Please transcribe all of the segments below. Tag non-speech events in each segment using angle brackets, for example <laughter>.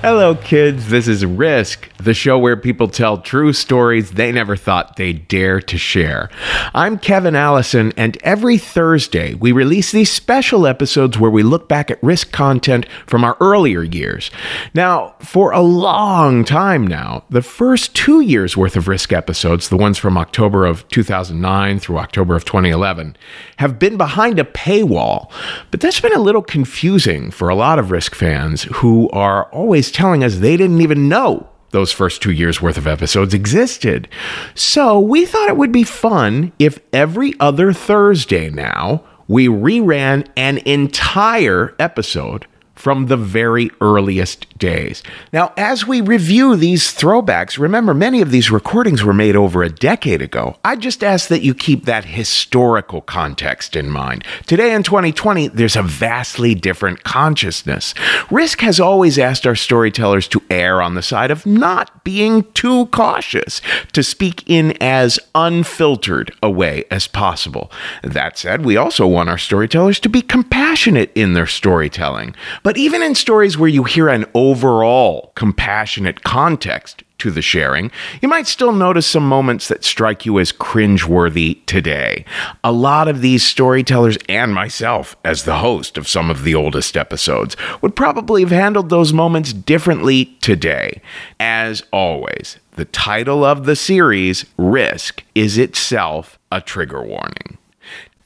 Hello, kids. This is Risk, the show where people tell true stories they never thought they'd dare to share. I'm Kevin Allison, and every Thursday we release these special episodes where we look back at Risk content from our earlier years. Now, for a long time now, the first two years worth of Risk episodes, the ones from October of 2009 through October of 2011, have been behind a paywall. But that's been a little confusing for a lot of Risk fans who are always telling us they didn't even know those first two years worth of episodes existed. So we thought it would be fun if every other Thursday now we reran an entire episode from the very earliest days. Now, as we review these throwbacks, remember many of these recordings were made over a decade ago. I just ask that you keep that historical context in mind. Today in 2020, there's a vastly different consciousness. Risk has always asked our storytellers to err on the side of not being too cautious, to speak in as unfiltered a way as possible. That said, we also want our storytellers to be compassionate in their storytelling. But even in stories where you hear an overall compassionate context to the sharing, you might still notice some moments that strike you as cringeworthy today. A lot of these storytellers, and myself as the host of some of the oldest episodes, would probably have handled those moments differently today. As always, the title of the series, Risk, is itself a trigger warning.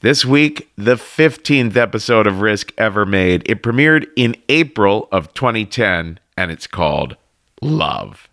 This week, the 15th episode of Risk ever made. It premiered in April of 2010, and it's called Love.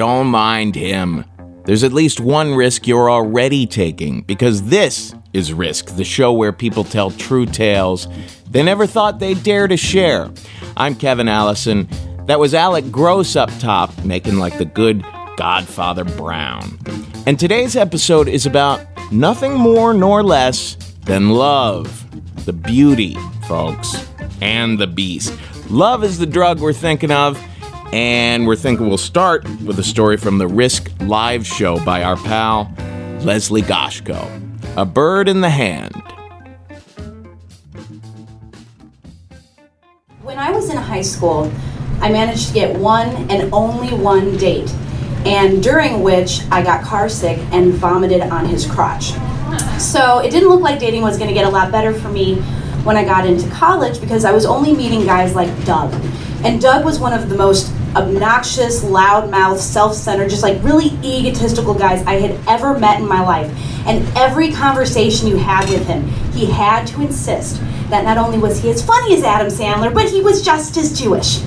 Don't mind him. There's at least one risk you're already taking, because this is Risk, the show where people tell true tales they never thought they'd dare to share. I'm Kevin Allison. That was Alec Gross up top, making like the good Godfather Brown. And today's episode is about nothing more nor less than love. The beauty, folks, and the beast. Love is the drug we're thinking of. And we're thinking we'll start with a story from the Risk live show by our pal, Leslie Goshko. A bird in the hand. When I was in high school, I managed to get one and only one date. and during which I got car sick and vomited on his crotch. So it didn't look like dating was going to get a lot better for me when I got into college because I was only meeting guys like Doug. And Doug was one of the most obnoxious, loudmouth, self centered, just like really egotistical guys I had ever met in my life. And every conversation you had with him, he had to insist that not only was he as funny as Adam Sandler, but he was just as Jewish.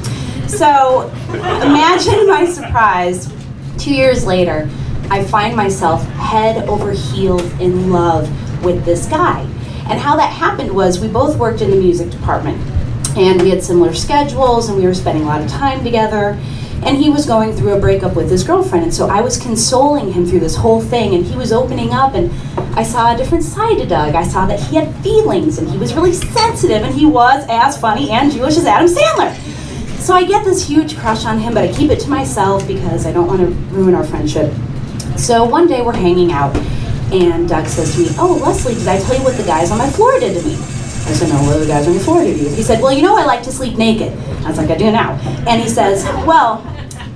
So imagine my surprise two years later, I find myself head over heels in love with this guy. And how that happened was we both worked in the music department and we had similar schedules and we were spending a lot of time together. And he was going through a breakup with his girlfriend and so i was consoling him through this whole thing and he was opening up and i saw a different side to doug. I saw that he had feelings and he was really sensitive and he was as funny and jewish as adam sandler. So i get this huge crush on him but i keep it to myself because i don't want to ruin our friendship. So one day we're hanging out and doug says to me oh leslie did i tell you what the guys on my floor did to me I said, no, what are the guys on your floor do? He said, well, you know I like to sleep naked. I was like, I do now. And he says, well,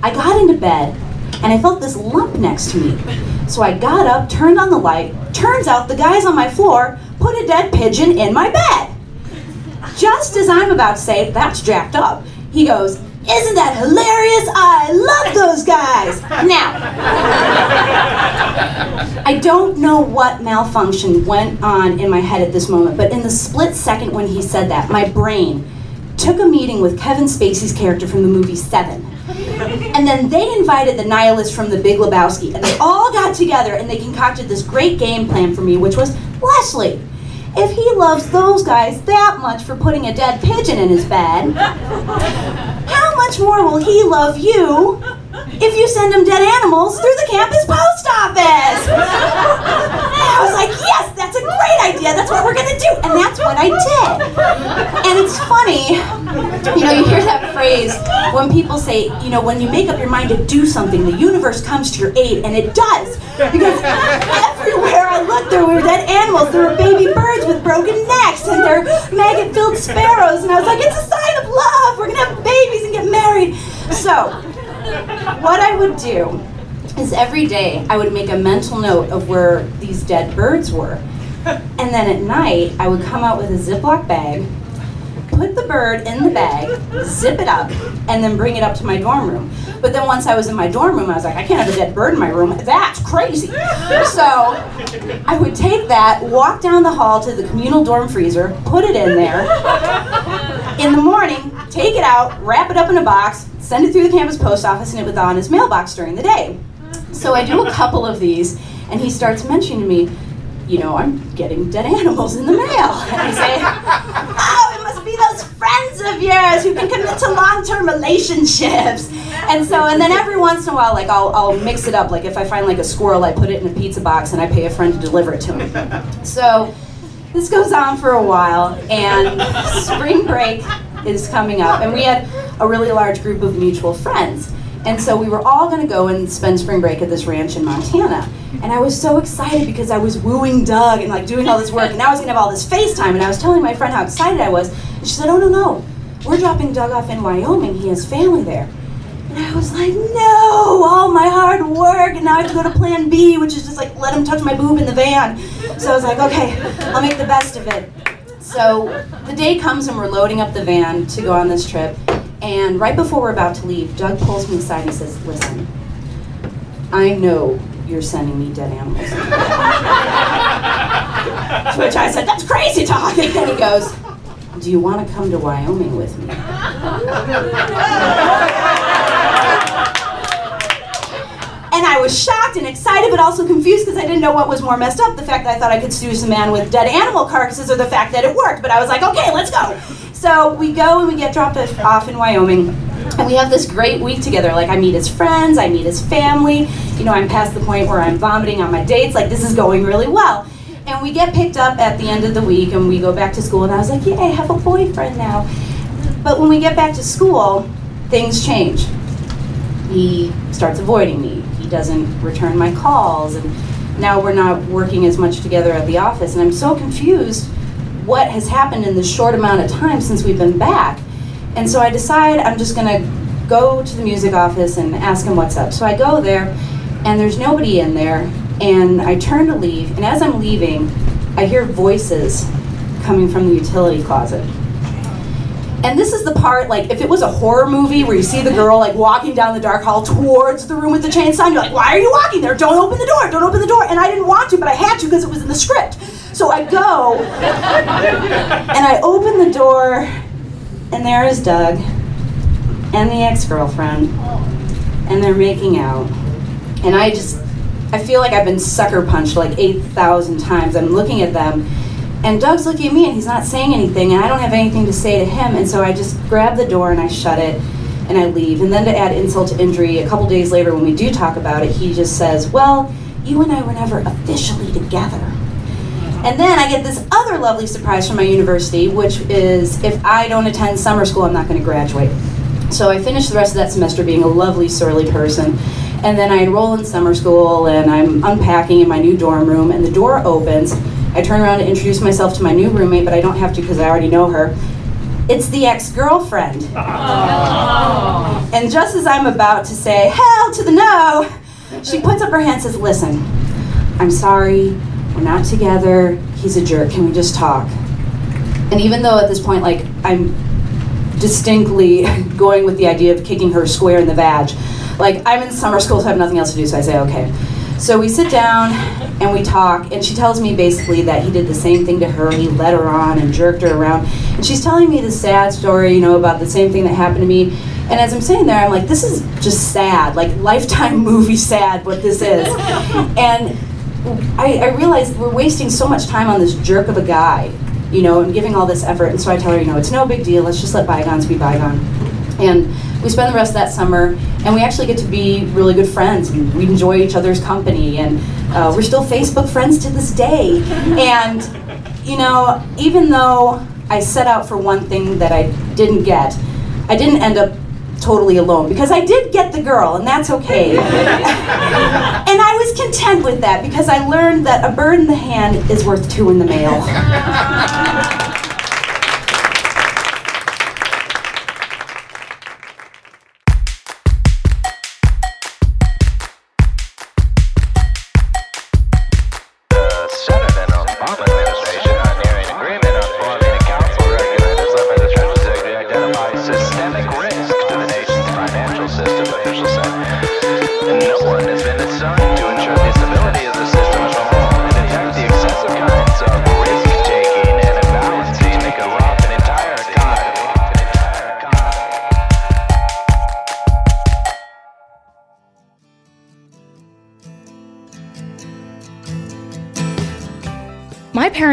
I got into bed and I felt this lump next to me. So I got up, turned on the light. Turns out the guys on my floor put a dead pigeon in my bed. Just as I'm about to say, that's jacked up, he goes, isn't that hilarious? I love those guys. Now, I don't know what malfunction went on in my head at this moment, but in the split second when he said that, my brain took a meeting with Kevin Spacey's character from the movie Seven. And then they invited the nihilist from the Big Lebowski, and they all got together and they concocted this great game plan for me, which was Leslie. If he loves those guys that much for putting a dead pigeon in his bed, how much more will he love you if you send him dead animals through the campus post office? I was like, yes, that's a great idea. That's what we're gonna do. And that's what I did. And it's funny, you know, you hear that phrase when people say, you know, when you make up your mind to do something, the universe comes to your aid, and it does. Because everywhere I looked, there were dead animals, there were baby birds with broken necks, and there were maggot filled sparrows. And I was like, it's a sign of love. We're gonna have babies and get married. So, what I would do is every day I would make a mental note of where these dead birds were. <laughs> And then at night, I would come out with a Ziploc bag, put the bird in the bag, zip it up, and then bring it up to my dorm room. But then once I was in my dorm room, I was like, I can't have a dead bird in my room. That's crazy. <laughs> So I would take that, walk down the hall to the communal dorm freezer, put it in there. In the morning, take it out, wrap it up in a box, send it through the campus post office, and it was on his mailbox during the day. So I do a couple of these, and he starts mentioning to me, you know, I'm getting dead animals in the mail. And I say, oh, it must be those friends of yours who can commit to long-term relationships. And so, and then every once in a while, like I'll, I'll mix it up. Like if I find like a squirrel, I put it in a pizza box and I pay a friend to deliver it to him. So this goes on for a while, and spring break is coming up, and we had a really large group of mutual friends. And so we were all going to go and spend spring break at this ranch in Montana. And I was so excited because I was wooing Doug and like doing all this work. And now I was going to have all this FaceTime. And I was telling my friend how excited I was. And she said, Oh, no, no. We're dropping Doug off in Wyoming. He has family there. And I was like, No, all my hard work. And now I have to go to plan B, which is just like let him touch my boob in the van. So I was like, Okay, I'll make the best of it. So the day comes and we're loading up the van to go on this trip. And right before we're about to leave, Doug pulls me aside and says, Listen, I know you're sending me dead animals. to which I said, That's crazy talk. <laughs> And he goes, Do you want to come to Wyoming with me? And I was shocked and excited, but also confused because I didn't know what was more messed up the fact that I thought I could seduce a man with dead animal carcasses or the fact that it worked. But I was like, okay, let's go. So we go and we get dropped off in Wyoming. And we have this great week together. Like, I meet his friends, I meet his family. You know, I'm past the point where I'm vomiting on my dates. Like, this is going really well. And we get picked up at the end of the week and we go back to school. And I was like, yeah, I have a boyfriend now. But when we get back to school, things change. He starts avoiding me. He doesn't return my calls. And now we're not working as much together at the office. And I'm so confused what has happened in this short amount of time since we've been back. And so I decide I'm just going to go to the music office and ask him what's up. So I go there, and there's nobody in there, and I turn to leave, and as I'm leaving, I hear voices coming from the utility closet. And this is the part, like, if it was a horror movie where you see the girl, like, walking down the dark hall towards the room with the chainsaw, and you're like, why are you walking there? Don't open the door, don't open the door. And I didn't want to, but I had to because it was in the script. So I go, and I open the door, and there is Doug and the ex girlfriend, and they're making out. And I just, I feel like I've been sucker punched like 8,000 times. I'm looking at them, and Doug's looking at me and he's not saying anything, and I don't have anything to say to him, and so I just grab the door and I shut it and I leave. And then to add insult to injury, a couple days later when we do talk about it, he just says, Well, you and I were never officially together. And then I get this other lovely surprise from my university, which is if I don't attend summer school, I'm not going to graduate. So I finished the rest of that semester being a lovely, surly person. And then I enroll in summer school and I'm unpacking in my new dorm room, and the door opens. I turn around to introduce myself to my new roommate, but I don't have to because I already know her. It's the ex girlfriend. And just as I'm about to say, hell to the no, she puts up her hand and says, Listen, I'm sorry, we're not together, he's a jerk, can we just talk? And even though at this point, like, I'm distinctly <laughs> going with the idea of kicking her square in the vag. Like, I'm in summer school, so I have nothing else to do, so I say, okay. So we sit down and we talk, and she tells me basically that he did the same thing to her. He led her on and jerked her around. And she's telling me this sad story, you know, about the same thing that happened to me. And as I'm sitting there, I'm like, this is just sad, like lifetime <laughs> movie sad, what this is. <laughs> And I, I realized we're wasting so much time on this jerk of a guy, you know, and giving all this effort. And so I tell her, you know, it's no big deal. Let's just let bygones be bygone. And we spend the rest of that summer, and we actually get to be really good friends, and we enjoy each other's company, and uh, we're still Facebook friends to this day. And you know, even though I set out for one thing that I didn't get, I didn't end up totally alone because I did get the girl, and that's okay. <laughs> and I was content with that because I learned that a bird in the hand is worth two in the mail. <laughs>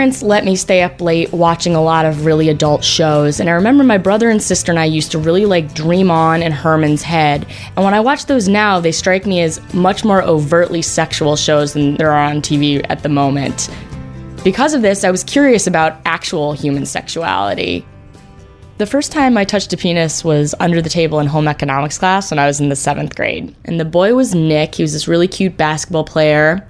parents let me stay up late watching a lot of really adult shows, and I remember my brother and sister and I used to really like Dream On and Herman's Head. And when I watch those now, they strike me as much more overtly sexual shows than there are on TV at the moment. Because of this, I was curious about actual human sexuality. The first time I touched a penis was under the table in home economics class when I was in the seventh grade. And the boy was Nick. He was this really cute basketball player.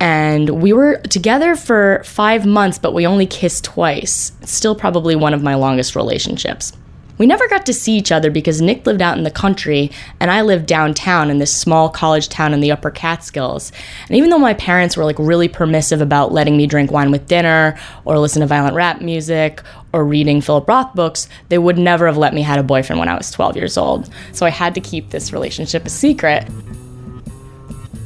And we were together for five months, but we only kissed twice. Still probably one of my longest relationships. We never got to see each other because Nick lived out in the country and I lived downtown in this small college town in the upper Catskills. And even though my parents were like really permissive about letting me drink wine with dinner or listen to violent rap music or reading Philip Roth books, they would never have let me had a boyfriend when I was 12 years old. So I had to keep this relationship a secret.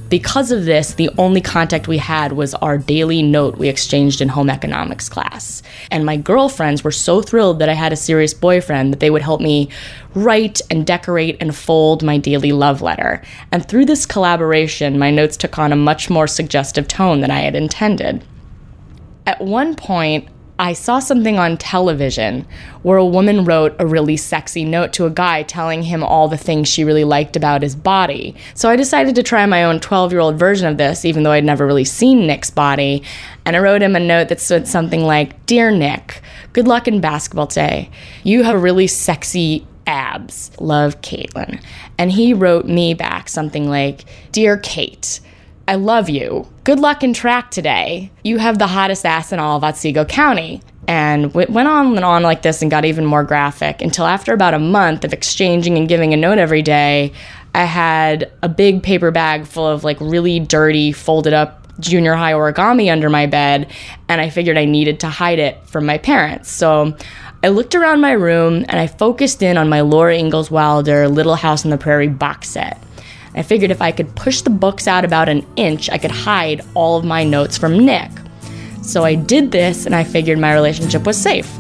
Because of this, the only contact we had was our daily note we exchanged in home economics class. And my girlfriends were so thrilled that I had a serious boyfriend that they would help me write and decorate and fold my daily love letter. And through this collaboration, my notes took on a much more suggestive tone than I had intended. At one point, I saw something on television where a woman wrote a really sexy note to a guy telling him all the things she really liked about his body. So I decided to try my own 12 year old version of this, even though I'd never really seen Nick's body. And I wrote him a note that said something like Dear Nick, good luck in basketball today. You have really sexy abs. Love, Caitlin. And he wrote me back something like Dear Kate, I love you. Good luck in track today. You have the hottest ass in all of Otsego County. And it went on and on like this and got even more graphic until after about a month of exchanging and giving a note every day, I had a big paper bag full of like really dirty, folded up junior high origami under my bed. And I figured I needed to hide it from my parents. So I looked around my room and I focused in on my Laura Ingalls Wilder Little House on the Prairie box set. I figured if I could push the books out about an inch, I could hide all of my notes from Nick. So I did this and I figured my relationship was safe.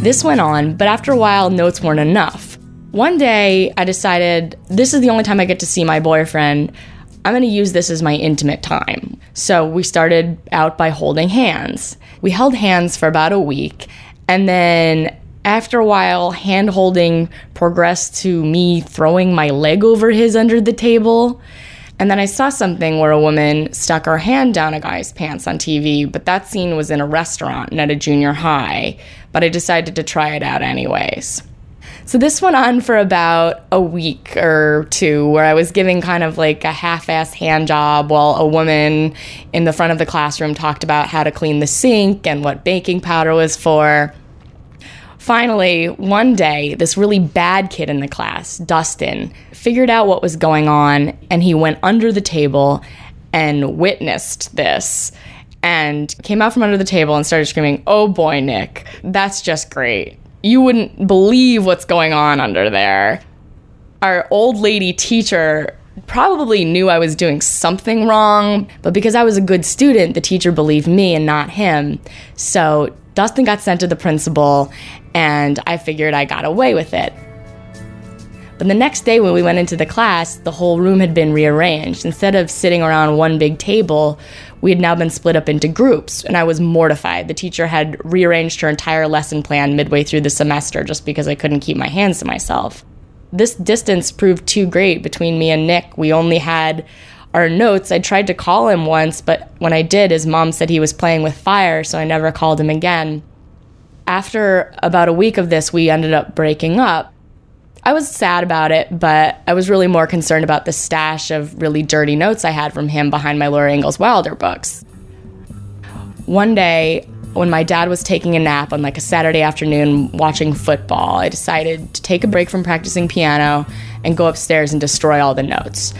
This went on, but after a while, notes weren't enough. One day, I decided this is the only time I get to see my boyfriend. I'm going to use this as my intimate time. So we started out by holding hands. We held hands for about a week, and then after a while, hand holding progressed to me throwing my leg over his under the table. And then I saw something where a woman stuck her hand down a guy's pants on TV, but that scene was in a restaurant and at a junior high. But I decided to try it out anyways. So this went on for about a week or two where I was giving kind of like a half ass hand job while a woman in the front of the classroom talked about how to clean the sink and what baking powder was for. Finally, one day, this really bad kid in the class, Dustin, figured out what was going on and he went under the table and witnessed this and came out from under the table and started screaming, Oh boy, Nick, that's just great. You wouldn't believe what's going on under there. Our old lady teacher probably knew I was doing something wrong, but because I was a good student, the teacher believed me and not him. So Dustin got sent to the principal, and I figured I got away with it. But the next day, when we went into the class, the whole room had been rearranged. Instead of sitting around one big table, we had now been split up into groups, and I was mortified. The teacher had rearranged her entire lesson plan midway through the semester just because I couldn't keep my hands to myself. This distance proved too great between me and Nick. We only had our notes. I tried to call him once, but when I did, his mom said he was playing with fire, so I never called him again. After about a week of this, we ended up breaking up. I was sad about it, but I was really more concerned about the stash of really dirty notes I had from him behind my Laura Ingalls Wilder books. One day, when my dad was taking a nap on like a Saturday afternoon watching football, I decided to take a break from practicing piano and go upstairs and destroy all the notes.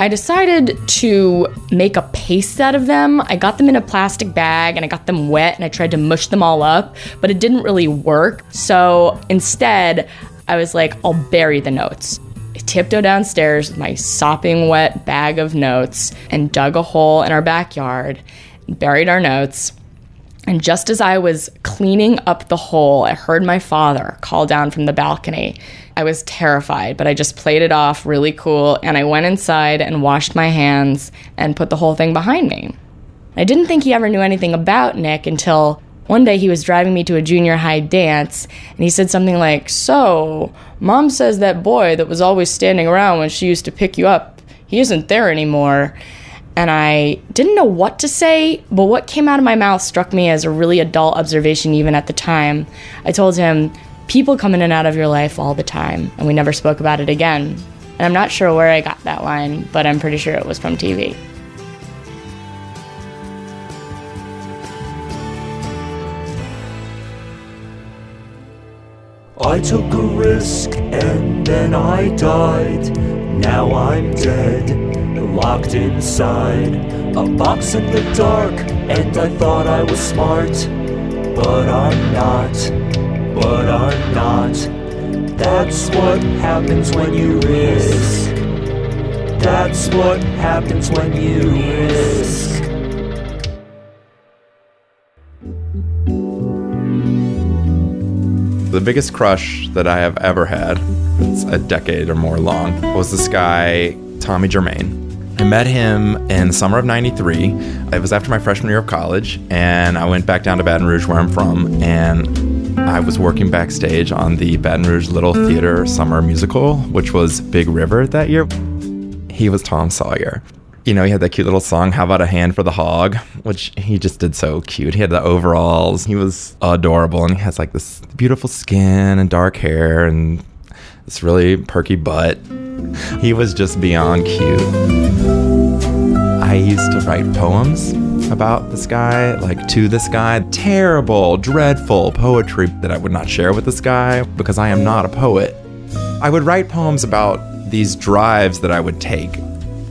I decided to make a paste out of them. I got them in a plastic bag and I got them wet and I tried to mush them all up, but it didn't really work. So instead, I was like, I'll bury the notes. I tiptoed downstairs with my sopping wet bag of notes and dug a hole in our backyard and buried our notes. And just as I was cleaning up the hole, I heard my father call down from the balcony. I was terrified, but I just played it off really cool and I went inside and washed my hands and put the whole thing behind me. I didn't think he ever knew anything about Nick until one day he was driving me to a junior high dance and he said something like, So, mom says that boy that was always standing around when she used to pick you up, he isn't there anymore. And I didn't know what to say, but what came out of my mouth struck me as a really adult observation even at the time. I told him, People come in and out of your life all the time, and we never spoke about it again. And I'm not sure where I got that line, but I'm pretty sure it was from TV. I took a risk and then I died. Now I'm dead, locked inside a box in the dark. And I thought I was smart, but I'm not. But I'm not. That's what happens when you risk. That's what happens when you risk. The biggest crush that I have ever had, it's a decade or more long, was this guy, Tommy Germain. I met him in the summer of 93. It was after my freshman year of college, and I went back down to Baton Rouge, where I'm from, and I was working backstage on the Baton Rouge Little Theater Summer Musical, which was Big River that year. He was Tom Sawyer you know, he had that cute little song, How About a Hand for the Hog, which he just did so cute. He had the overalls. He was adorable and he has like this beautiful skin and dark hair and this really perky butt. He was just beyond cute. I used to write poems about this guy, like to this guy. Terrible, dreadful poetry that I would not share with this guy because I am not a poet. I would write poems about these drives that I would take.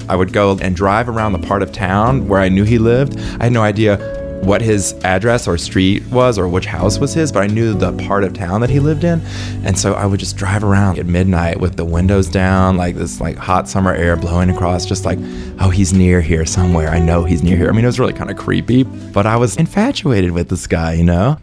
I would go and drive around the part of town where I knew he lived. I had no idea what his address or street was or which house was his, but I knew the part of town that he lived in. And so I would just drive around at midnight with the windows down, like this like hot summer air blowing across, just like, oh, he's near here somewhere. I know he's near here. I mean, it was really kind of creepy, but I was infatuated with this guy, you know?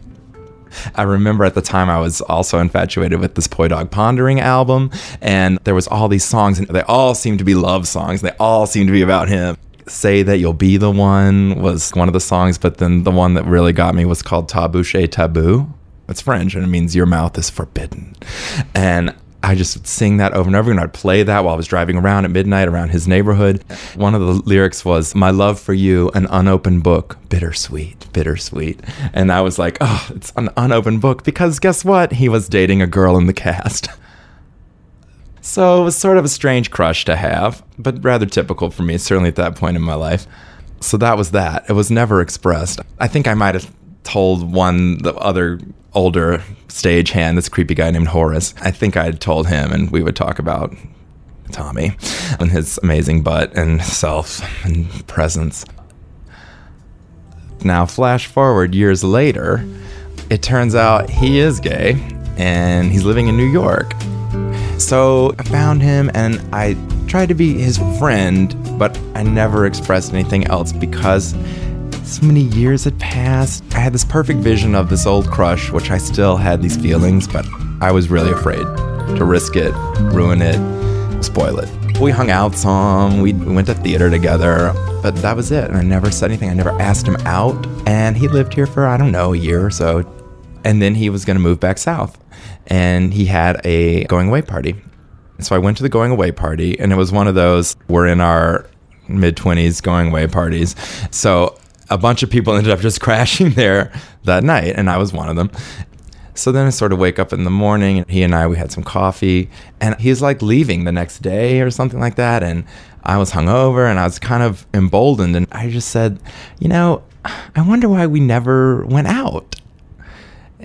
I remember at the time I was also infatuated with this Poi Dog Pondering album, and there was all these songs, and they all seemed to be love songs. They all seemed to be about him. Say That You'll Be the One was one of the songs, but then the one that really got me was called Tabouche Taboo. It's French and it means your mouth is forbidden. And I just would sing that over and over, again. I'd play that while I was driving around at midnight around his neighborhood. One of the lyrics was, My love for you, an unopened book, bittersweet, bittersweet. And I was like, Oh, it's an unopened book because guess what? He was dating a girl in the cast. <laughs> So it was sort of a strange crush to have, but rather typical for me, certainly at that point in my life. So that was that. It was never expressed. I think I might have told one, the other older stagehand, this creepy guy named Horace. I think I had told him, and we would talk about Tommy and his amazing butt and self and presence. Now, flash forward years later, it turns out he is gay and he's living in New York. So I found him and I tried to be his friend, but I never expressed anything else because so many years had passed. I had this perfect vision of this old crush, which I still had these feelings, but I was really afraid to risk it, ruin it, spoil it. We hung out some, we went to theater together, but that was it. And I never said anything. I never asked him out. And he lived here for, I don't know, a year or so. And then he was going to move back south and he had a going away party. So I went to the going away party, and it was one of those we're in our mid 20s going away parties. So a bunch of people <laughs> ended up just crashing there that night, and I was one of them. So then I sort of wake up in the morning, and he and I, we had some coffee, and he's like leaving the next day or something like that. And I was hungover and I was kind of emboldened, and I just said, You know, I wonder why we never went out.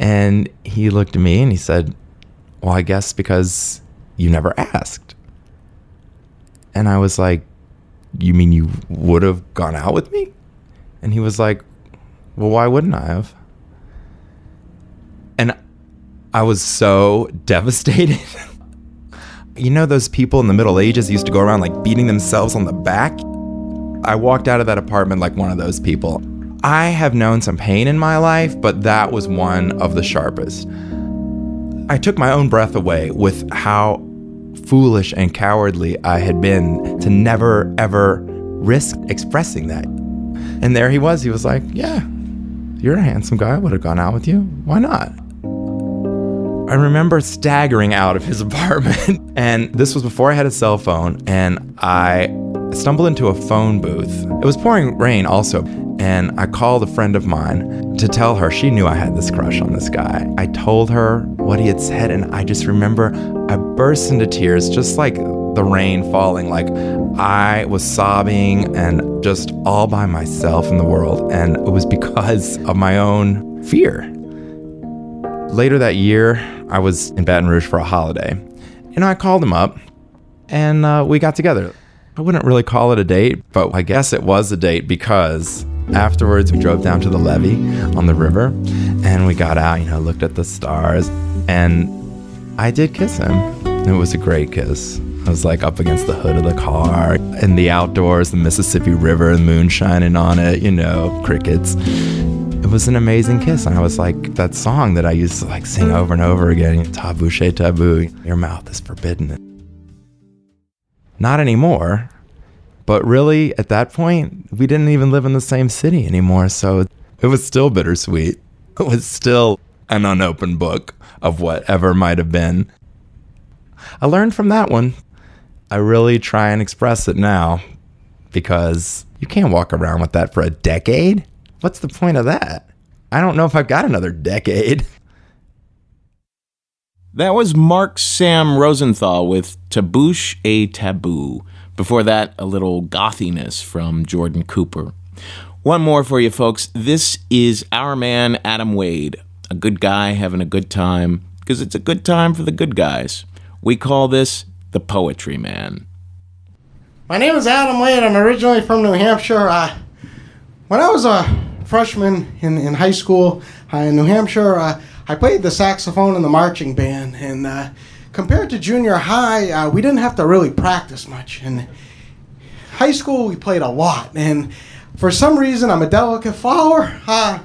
And he looked at me and he said, Well, I guess because you never asked. And I was like, You mean you would have gone out with me? And he was like, Well, why wouldn't I have? And I was so <laughs> devastated. you know, those people in the Middle Ages used to go around like beating themselves on the back? I walked out of that apartment like one of those people. I have known some pain in my life, but that was one of the sharpest. I took my own breath away with how foolish and cowardly I had been to never, ever risk expressing that. And there he was. He was like, Yeah, you're a handsome guy. I would have gone out with you. Why not? I remember staggering out of his <laughs> apartment, and this was before I had a cell phone, and I stumbled into a phone booth. It was pouring rain also, and I called a friend of mine to tell her she knew I had this crush on this guy. I told her what he had said, and I just remember I burst into tears, just like the rain falling. Like I was sobbing and just all by myself in the world, and it was <laughs> because of my own fear. Later that year, I was in Baton Rouge for a holiday. and I called him up and uh, we got together. I wouldn't really call it a date, but I guess it was a date because afterwards we drove down to the levee on the river and we got out, you know, looked at the stars, and I did kiss him. It was a great kiss. I was like up against the hood of the car in the outdoors, the Mississippi River, the moon shining on it, you know, crickets. It was an amazing kiss. And I was like, that song that I used to like sing over and over again, Tabou Chez Tabou, your mouth is forbidden. Not anymore. But really, at that point, we didn't even live in the same city anymore. So it was still bittersweet. <laughs> It was still an unopened book of whatever might have been. I learned from that one. I really try and express it now because you can't walk around with that for a decade. What's the point of that? I don't know if I've got another decade. <laughs> That was Mark Sam Rosenthal with Tabouche a Taboo. Before that, a little gothiness from Jordan Cooper. One more for you, folks. This is our man, Adam Wade, a good guy having a good time because it's a good time for the good guys. We call this the Poetry Man. My name is Adam Wade. I'm originally from New Hampshire. Uh, when I was a freshman in, in high school uh, in New Hampshire, uh, I played the saxophone in the marching band. And uh, compared to junior high, uh, we didn't have to really practice much. In high school, we played a lot. And for some reason, I'm a delicate flower. <laughs> Uh,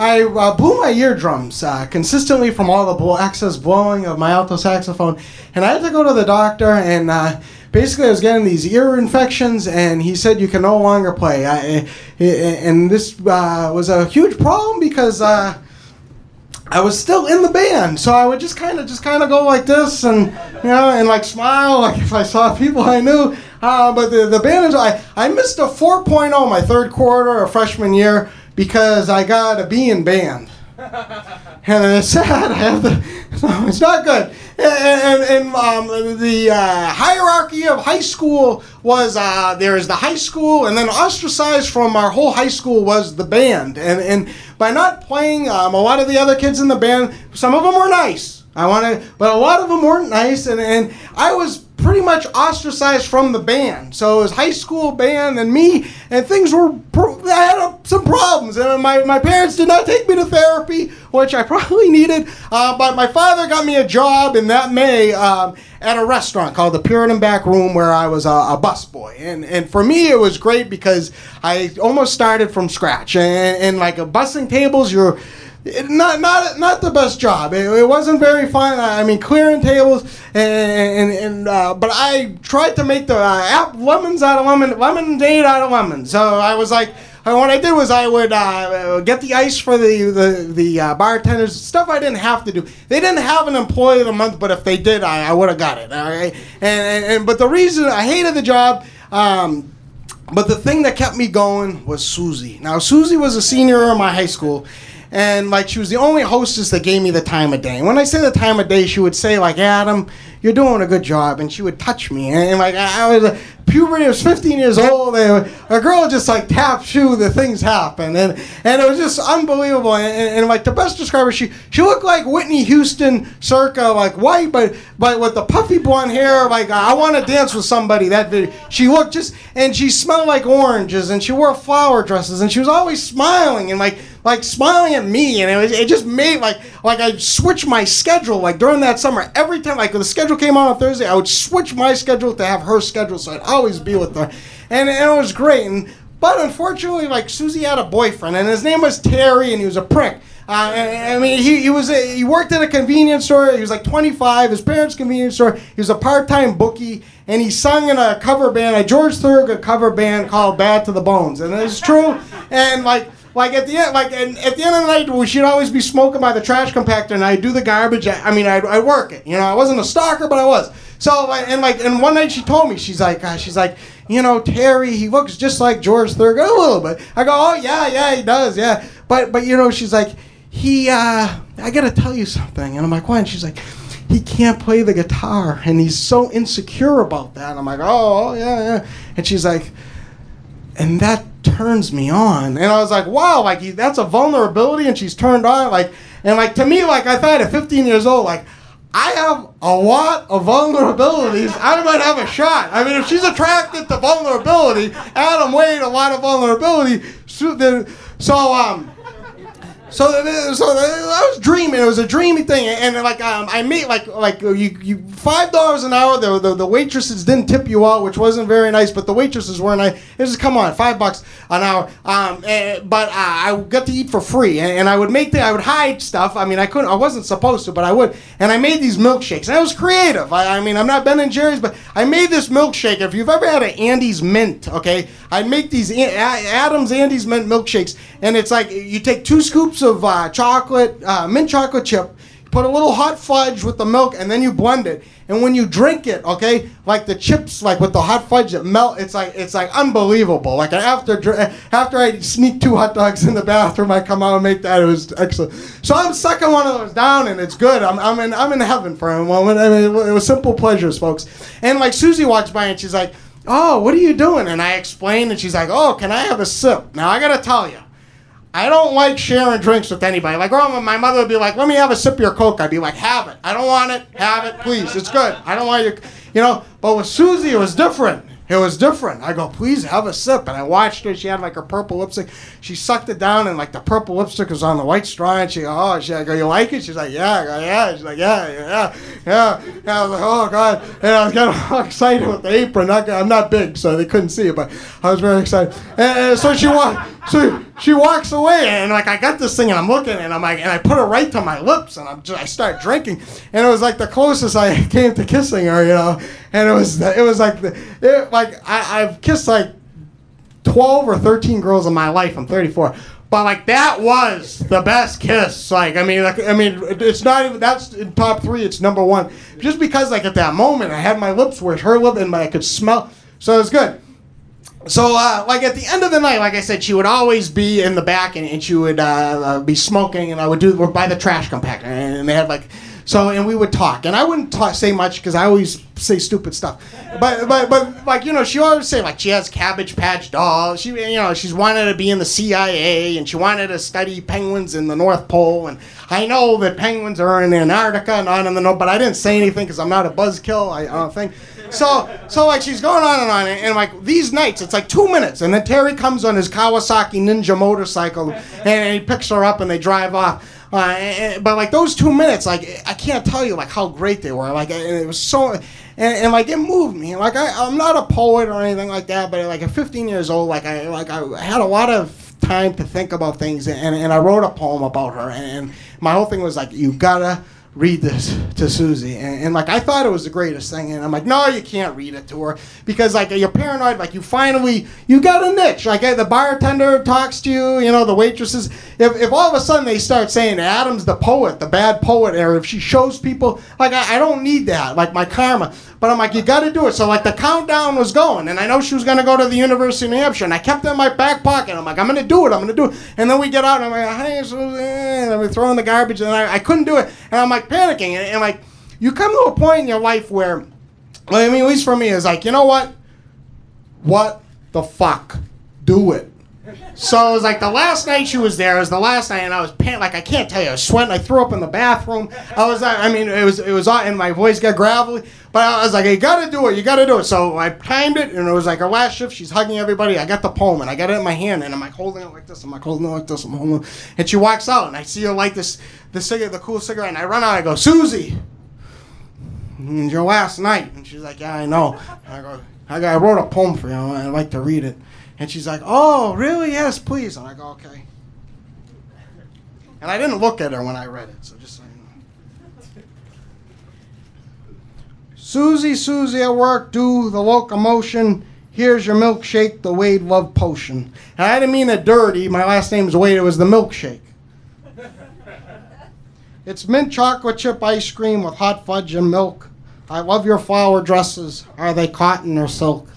I uh, blew my eardrums uh, consistently from all the blow- excess blowing of my alto saxophone, and I had to go to the doctor. And uh, basically, I was getting these ear infections, and he said you can no longer play. I, and this uh, was a huge problem because. Uh, I was still in the band, so I would just kind of just kind of go like this, and you know, and like smile, <laughs> like if I saw people I knew. Uh, but the the band is I I missed a 4.0 my third quarter of freshman year because I got a B in band, and it's sad. I have to, no, it's not good. And, and, and um, the uh, hierarchy of high school was uh, there is the high school, and then ostracized from our whole high school was the band. And and by not playing, um, a lot of the other kids in the band, some of them were nice. I want to, but a lot of them weren't nice, and, and I was pretty much ostracized from the band. So it was high school band and me, and things were, I had uh, some problems. And my, my parents did not take me to therapy, which I <laughs> probably needed. Uh, but my father got me a job in that May um, at a restaurant called the Puritan Back Room where I was a, a busboy. And, and for me, it was great because I almost started from scratch. And, and like a bussing tables, you're, it- not not not the best job. It, it wasn't very fun. I mean, clearing tables and and, and uh, but I tried to make the uh, app lemons out of lemon lemonade out of lemons. So I was like. uh, What I did was I would uh, get the ice for the the, the uh, bartenders, stuff I didn't have to do. They didn't have an employee of the month, but if they did, I, I would have got it. All right, and, and, and but the reason I hated the job, um, but the thing that kept me going was Susie. Now Susie was a senior in my high school, and like she was the only hostess that gave me the time of day. And when I say the time of day, she would say like, "Adam, you're doing a good job," and she would touch me. And, like I, I was uh, puberty, I was 15 years old, and a girl just like taps you, the things happen, and and it was just unbelievable. And, and, and, like the best describer, she she looked like Whitney Houston, circa like white, but but with the puffy blonde hair. Like I want to dance with somebody. That video. She looked just, and she smelled like oranges, and she wore flower dresses, and she was always smiling and like like smiling at me, and it was it just made like like I switched my schedule like during that summer every time like the schedule came out on Thursday, I would switch my schedule to have her schedule, so I'd always be with her, and, and it was great. And but unfortunately, like Susie had a boyfriend, and his name was Terry, and he was a prick. Uh, I mean, he, he was a, he worked at a convenience store. He was like 25. His parents' convenience store. He was a part-time bookie, and he sung in a cover band, a George Thorogood cover band called "Bad to the Bones," and it's true. And like like at the end, like and at the end of the night, we should always be smoking by the trash compactor, and I do the garbage. I, mean, I I work it. You know, I wasn't a stalker, but I was. So and like and one night she told me she's like uh, she's like you know Terry he looks just like George Thorogood a little bit. I go oh yeah yeah he does yeah but but you know she's like he uh I gotta tell you something and I'm like why and she's like he can't play the guitar and he's so insecure about that. And I'm like oh yeah yeah and she's like and that turns me on. And I was like, wow, like that's a vulnerability, and she's turned on. Like, and like to me, like I thought at 15 years old, like I have a lot of vulnerabilities. I might have a shot. I mean, if she's attracted to vulnerability, Adam Wade, a lot of vulnerability. So, then, so um. So, so I was dreaming. It was a dreamy thing, and, like um, I made like like uh, you you five dollars an hour. The, the the waitresses didn't tip you out, which wasn't very nice. But the waitresses weren't nice. It was come on, five bucks an hour. Um, eh, but uh, I got to eat for free, and, and I would make the I would hide stuff. I mean, I couldn't. I wasn't supposed to, but I would. And I made these milkshakes, and I was creative. I, I mean, I'm not Ben and Jerry's, but I made this milkshake. If you've ever had an Andes Mint, okay, I make these Adams Andes Mint milkshakes, and it's like you take two scoops of uh, chocolate, uh, mint chocolate chip, put a little hot fudge with the milk, and then you blend it. And when you drink it, okay, like the chips, like with the hot fudge that melt, it's like it's like unbelievable. Like after after I sneak two hot dogs in the bathroom, I come out and make that. It was excellent. So I'm sucking one of those down, and it's good. I'm, I'm in I'm in heaven for a moment. I mean, it was simple pleasures, folks. And like Susie walks by, and she's like. oh, what are you doing? And I explained, and she's like, oh, can I have a sip? Now I gotta tell you, I don't like sharing drinks with anybody. Like, oh, my mother would be like, let me have a sip of your Coke. I'd be like, have it. I don't want it. Have it, please. It's good. I don't want your, you know. But with Susie, it was different. It was different. I go, please have a sip. And I watched her. She had like her purple lipstick. She sucked it down, and like the purple lipstick was on the white straw. And she, go, oh, she, I go, you like it? She's like, yeah. I go, yeah. She's like, yeah, yeah, yeah. And I was like, oh god. And I was getting <laughs> all excited with the apron. I'm not big, so they couldn't see it, but I was very excited. And, and so she walked. So she walks away, and like I got this thing, and I'm looking, and I'm like, and I put it right to my lips, and I'm just, I start drinking, and it was like the closest I <laughs> came to kissing her, you know. And it was, it was like, the, it, like I, I've kissed like 12 or 13 girls in my life. I'm 34. But like that was the best kiss. Like I mean, like I mean, it's not even that's in top three. It's number one, just because like at that moment I had my lips where her lip and I could smell, so it was good. So uh, like at the end of the night, like I said, she would always be in the back and, and she would uh, uh, be smoking, and I would do by the trash compactor, and they had like so, and we would talk, and I wouldn't talk, say much because I always say stupid stuff. But, but, but, like you know, she always say like she has Cabbage Patch dolls. She, you know, she's wanted to be in the CIA, and she wanted to study penguins in the North Pole. And I know that penguins are in Antarctica, and not in the North. But I didn't say anything because I'm not a buzzkill. I, I don't think. So, so like she's going on and on, and, and like these nights, it's like two minutes, and then Terry comes on his Kawasaki Ninja motorcycle, and, and he picks her up, and they drive off. Uh, and, but like those two minutes, like I can't tell you like how great they were. Like it was so, and, and like it moved me. Like I, I'm not a poet or anything like that, but like at 15 years old, like I like I had a lot of time to think about things, and, and I wrote a poem about her. And my whole thing was like, you gotta read this to Susie. And, and, like I thought it was the greatest thing. And I'm like, no, you can't read it to her because like you're paranoid. Like you finally you got a niche. Like uh, the bartender talks to you, you know, the waitresses. If, if all of a sudden they start saying Adam's the poet, the bad poet or if she shows people like I, I don't need that, like my karma. But I'm like, you got to do it. So like the countdown was going, and I know she was gonna go to the University of New Hampshire, and I kept it in my back pocket. I'm like, I'm gonna do it. I'm gonna do it. And then we get out, and I'm like, hey, Susie, and we throw in the garbage, and I, I couldn't do it, and I'm like panicking, and, and like you come to a point in your life where, well, I mean, at least for me, is like, you know what? What the fuck? Do it. So it was like the last night she was there. It was the last night, and I was pant like I can't tell you. I was sweating. I threw up in the bathroom. I was, I mean, it was, it was, and my voice got gravelly. But I was like, you got to do it. You got to do it. So I timed it, and it was like her last shift. She's hugging everybody. I got the poem, and I got it in my hand, and I'm like holding it like this. I'm like holding it like this. I'm holding it. And she walks out, and I see her light this, the cigarette, the cool cigarette, and I run out. I go, Susie, your last night. And she's like, yeah, I know. I go, I, got, I wrote a poem for you. I'd like to read it. And she's like, oh, really? Yes, please. And I go, okay. And I didn't look at her when I read it, so just so you know. Susie, Susie at work, do the locomotion. Here's your milkshake, the Wade Love Potion. And I didn't mean it dirty. My last name's Wade. It was the milkshake. <laughs> It's mint chocolate chip ice cream with hot fudge and milk. I love your flower dresses. Are they cotton or silk?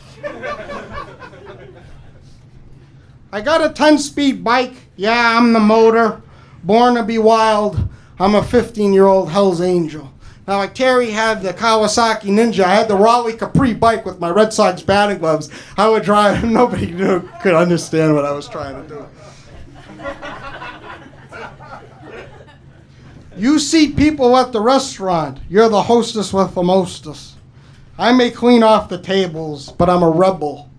I got a 10 speed bike. Yeah, I'm the motor. Born to be wild. I'm a 15 year old Hell's Angel. Now, like Terry had the Kawasaki Ninja, I had the Raleigh Capri bike with my Red Sox batting gloves. I would drive, <laughs> nobody knew, could understand what I was trying to do. You seat people at the restaurant. You're the hostess with the mostest. I may clean off the tables, but I'm a rebel,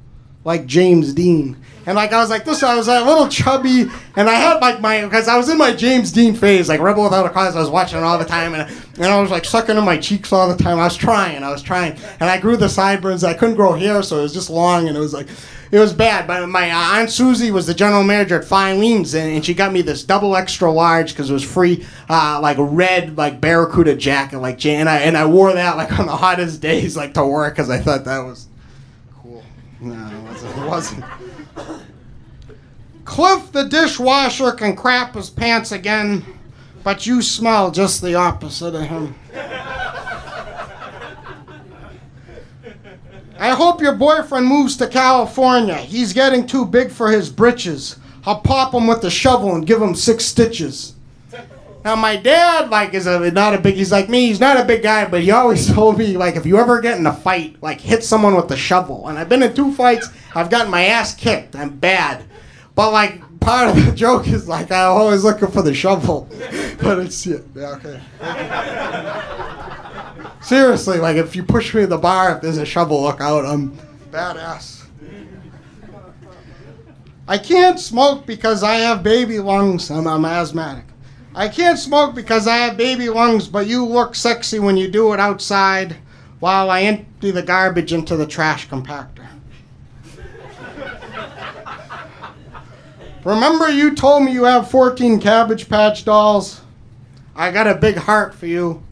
like James Dean. And like I was like this, I was like, a little chubby, and I had like my because I was in my James Dean phase, like Rebel Without a Cause. I was watching it all the time, and and I was like sucking in my cheeks all the time. I was trying, I was trying, and I grew the sideburns. I couldn't grow hair, so it was just long, and it was like it was bad. But my aunt Susie was the general manager at Filene's, and, and she got me this double extra large because it was free, uh, like red like Barracuda jacket, like and I and I wore that like on the hottest days, like to work, because I thought that was cool. No, it wasn't. It wasn't. Cliff the dishwasher can crap his pants again, but you smell just the opposite of him. I hope your boyfriend moves to California. He's getting too big for his britches. I'll pop him with the shovel and give him six stitches. Now my dad like is a not a big. He's like me. He's not a big guy, but he always <laughs> told me like if you ever get in a fight, like hit someone with the shovel. And I've been in two fights. I've gotten my ass kicked. I'm bad, but like part of the <laughs> joke is like I'm always looking for the shovel. <laughs> but it's yeah, yeah, okay. <laughs> Seriously, like if you push me in the bar, if there's a shovel, look out. I'm badass. I can't smoke because I have baby lungs. I'm, I'm asthmatic. I can't smoke because I have baby lungs, but you look sexy when you do it outside while I empty the garbage into the trash compactor. Remember, you told me you have 14 Cabbage Patch dolls? I got a big heart for you,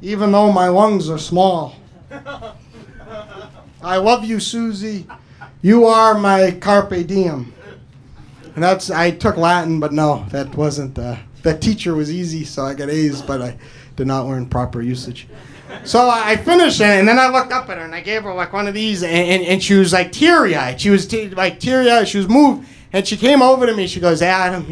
even though my lungs are small. I love you, Susie. You are my carpe diem. And that's I took Latin, but no, that wasn't. Uh, that teacher was easy, so I got A's, but I did not learn proper usage. So I finished it, and then I looked up at her, and I gave her like one of these, and, and, and she was like teary eyed. She was te- like teary eyed. She was moved, and she came over to me. She goes, "Adam,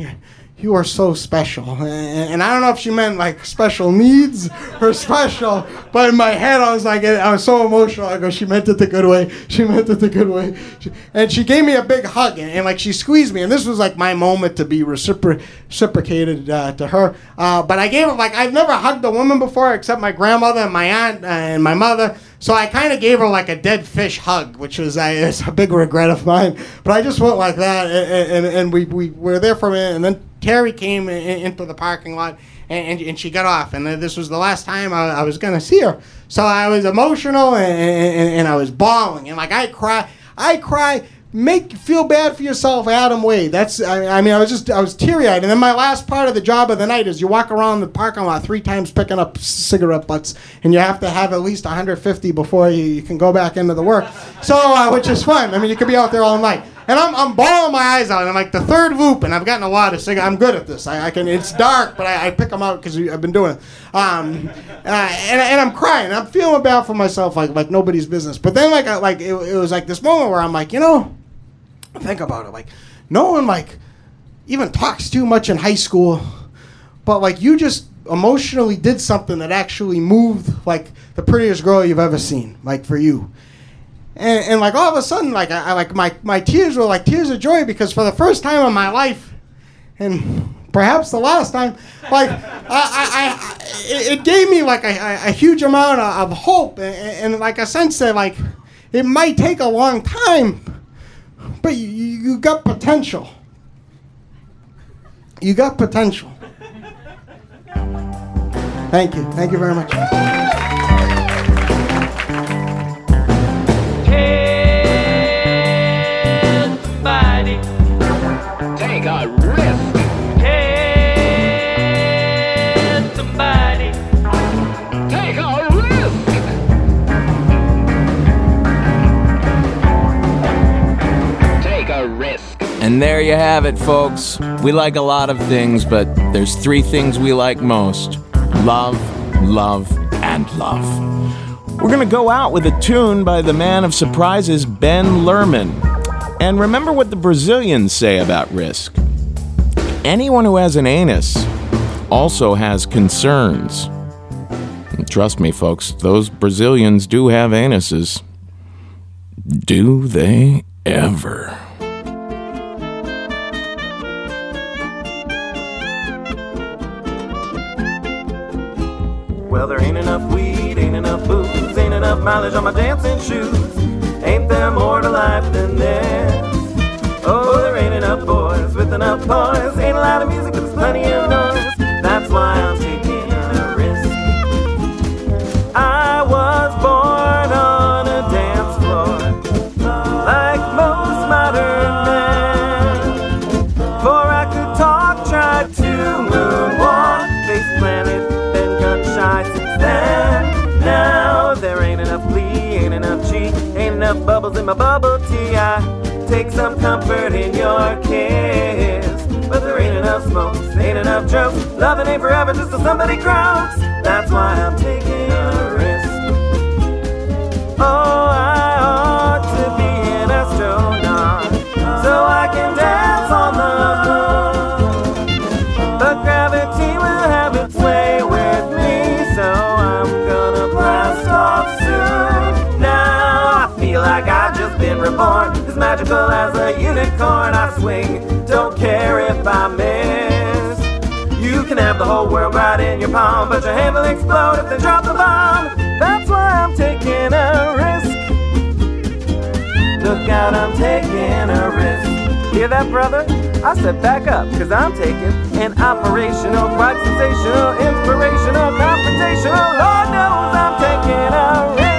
you, are so special." And, and I don't know if she meant like special needs or special, but in my head I was like, I was so emotional. I go, "She meant it the good way. She meant it the good way." She, and she gave me a big hug, and, and like she squeezed me, and this was like my moment to be recipro- reciprocated uh, to her. Uh, but I gave her like I've never hugged a woman before except my grandmother and my aunt uh, and my mother. So I kind of gave her like a dead fish hug, which was uh, <laughs> it's a big regret of mine. But I just went like that, and, and, and we, we were there for a minute, and then Terry came in, into the parking lot, and, and, she got off, and this was the last time I, I was gonna see her. So I was emotional, and, and, and I was bawling, and like I cry, I cry. Make feel bad for yourself, Adam Wade. That's I, I mean I was just I was teary eyed, and then my last part of the job of the night is you walk around the parking lot three times picking up cigarette butts, and you have to have at least 150 before you, you can go back into the work. So uh, which is fun. I mean you could be out there all night. And I'm, I'm bawling my eyes out. And I'm like the third loop, and I've gotten a lot of cigarettes. I'm good at this. I, I can. It's dark, but I, I pick them out because I've been doing it. Um, uh, and, and I'm crying. I'm feeling bad for myself, like like nobody's business. But then like I, like it, it was like this moment where I'm like, you know, think about it. Like no one like even talks too much in high school, but like you just emotionally did something that actually moved like the prettiest girl you've ever seen. Like for you and, and like all of a sudden like I, I like my, my tears were like tears of joy because for the first time in my life and perhaps the last time like I, I, I it, gave me like a, a, huge amount of hope and, and like a sense that like it might take a long time but you, you got potential you got potential thank you thank you very much. Take a risk. And there you have it, folks. We like a lot of things, but there's three things we like most love, love, and love. We're going to go out with a tune by the man of surprises, Ben Lerman. And remember what the Brazilians say about risk anyone who has an anus also has concerns. Trust me, folks, those Brazilians do have anuses. Do they ever? On my dancing shoes. joke. Loving ain't forever just till somebody croaks. That's why I'm taking a risk. Oh, I ought to be an astronaut so I can dance on the moon. But gravity will have its way with me, so I'm gonna blast off soon. Now I feel like I've just been reborn, as magical as a unicorn. I swing. can have the whole world right in your palm, but your hand will explode if they drop the bomb. That's why I'm taking a risk. Look out, I'm taking a risk. Hear that, brother? I said back up, cause I'm taking an operational, quite sensational, inspirational, confrontational. Lord knows I'm taking a risk.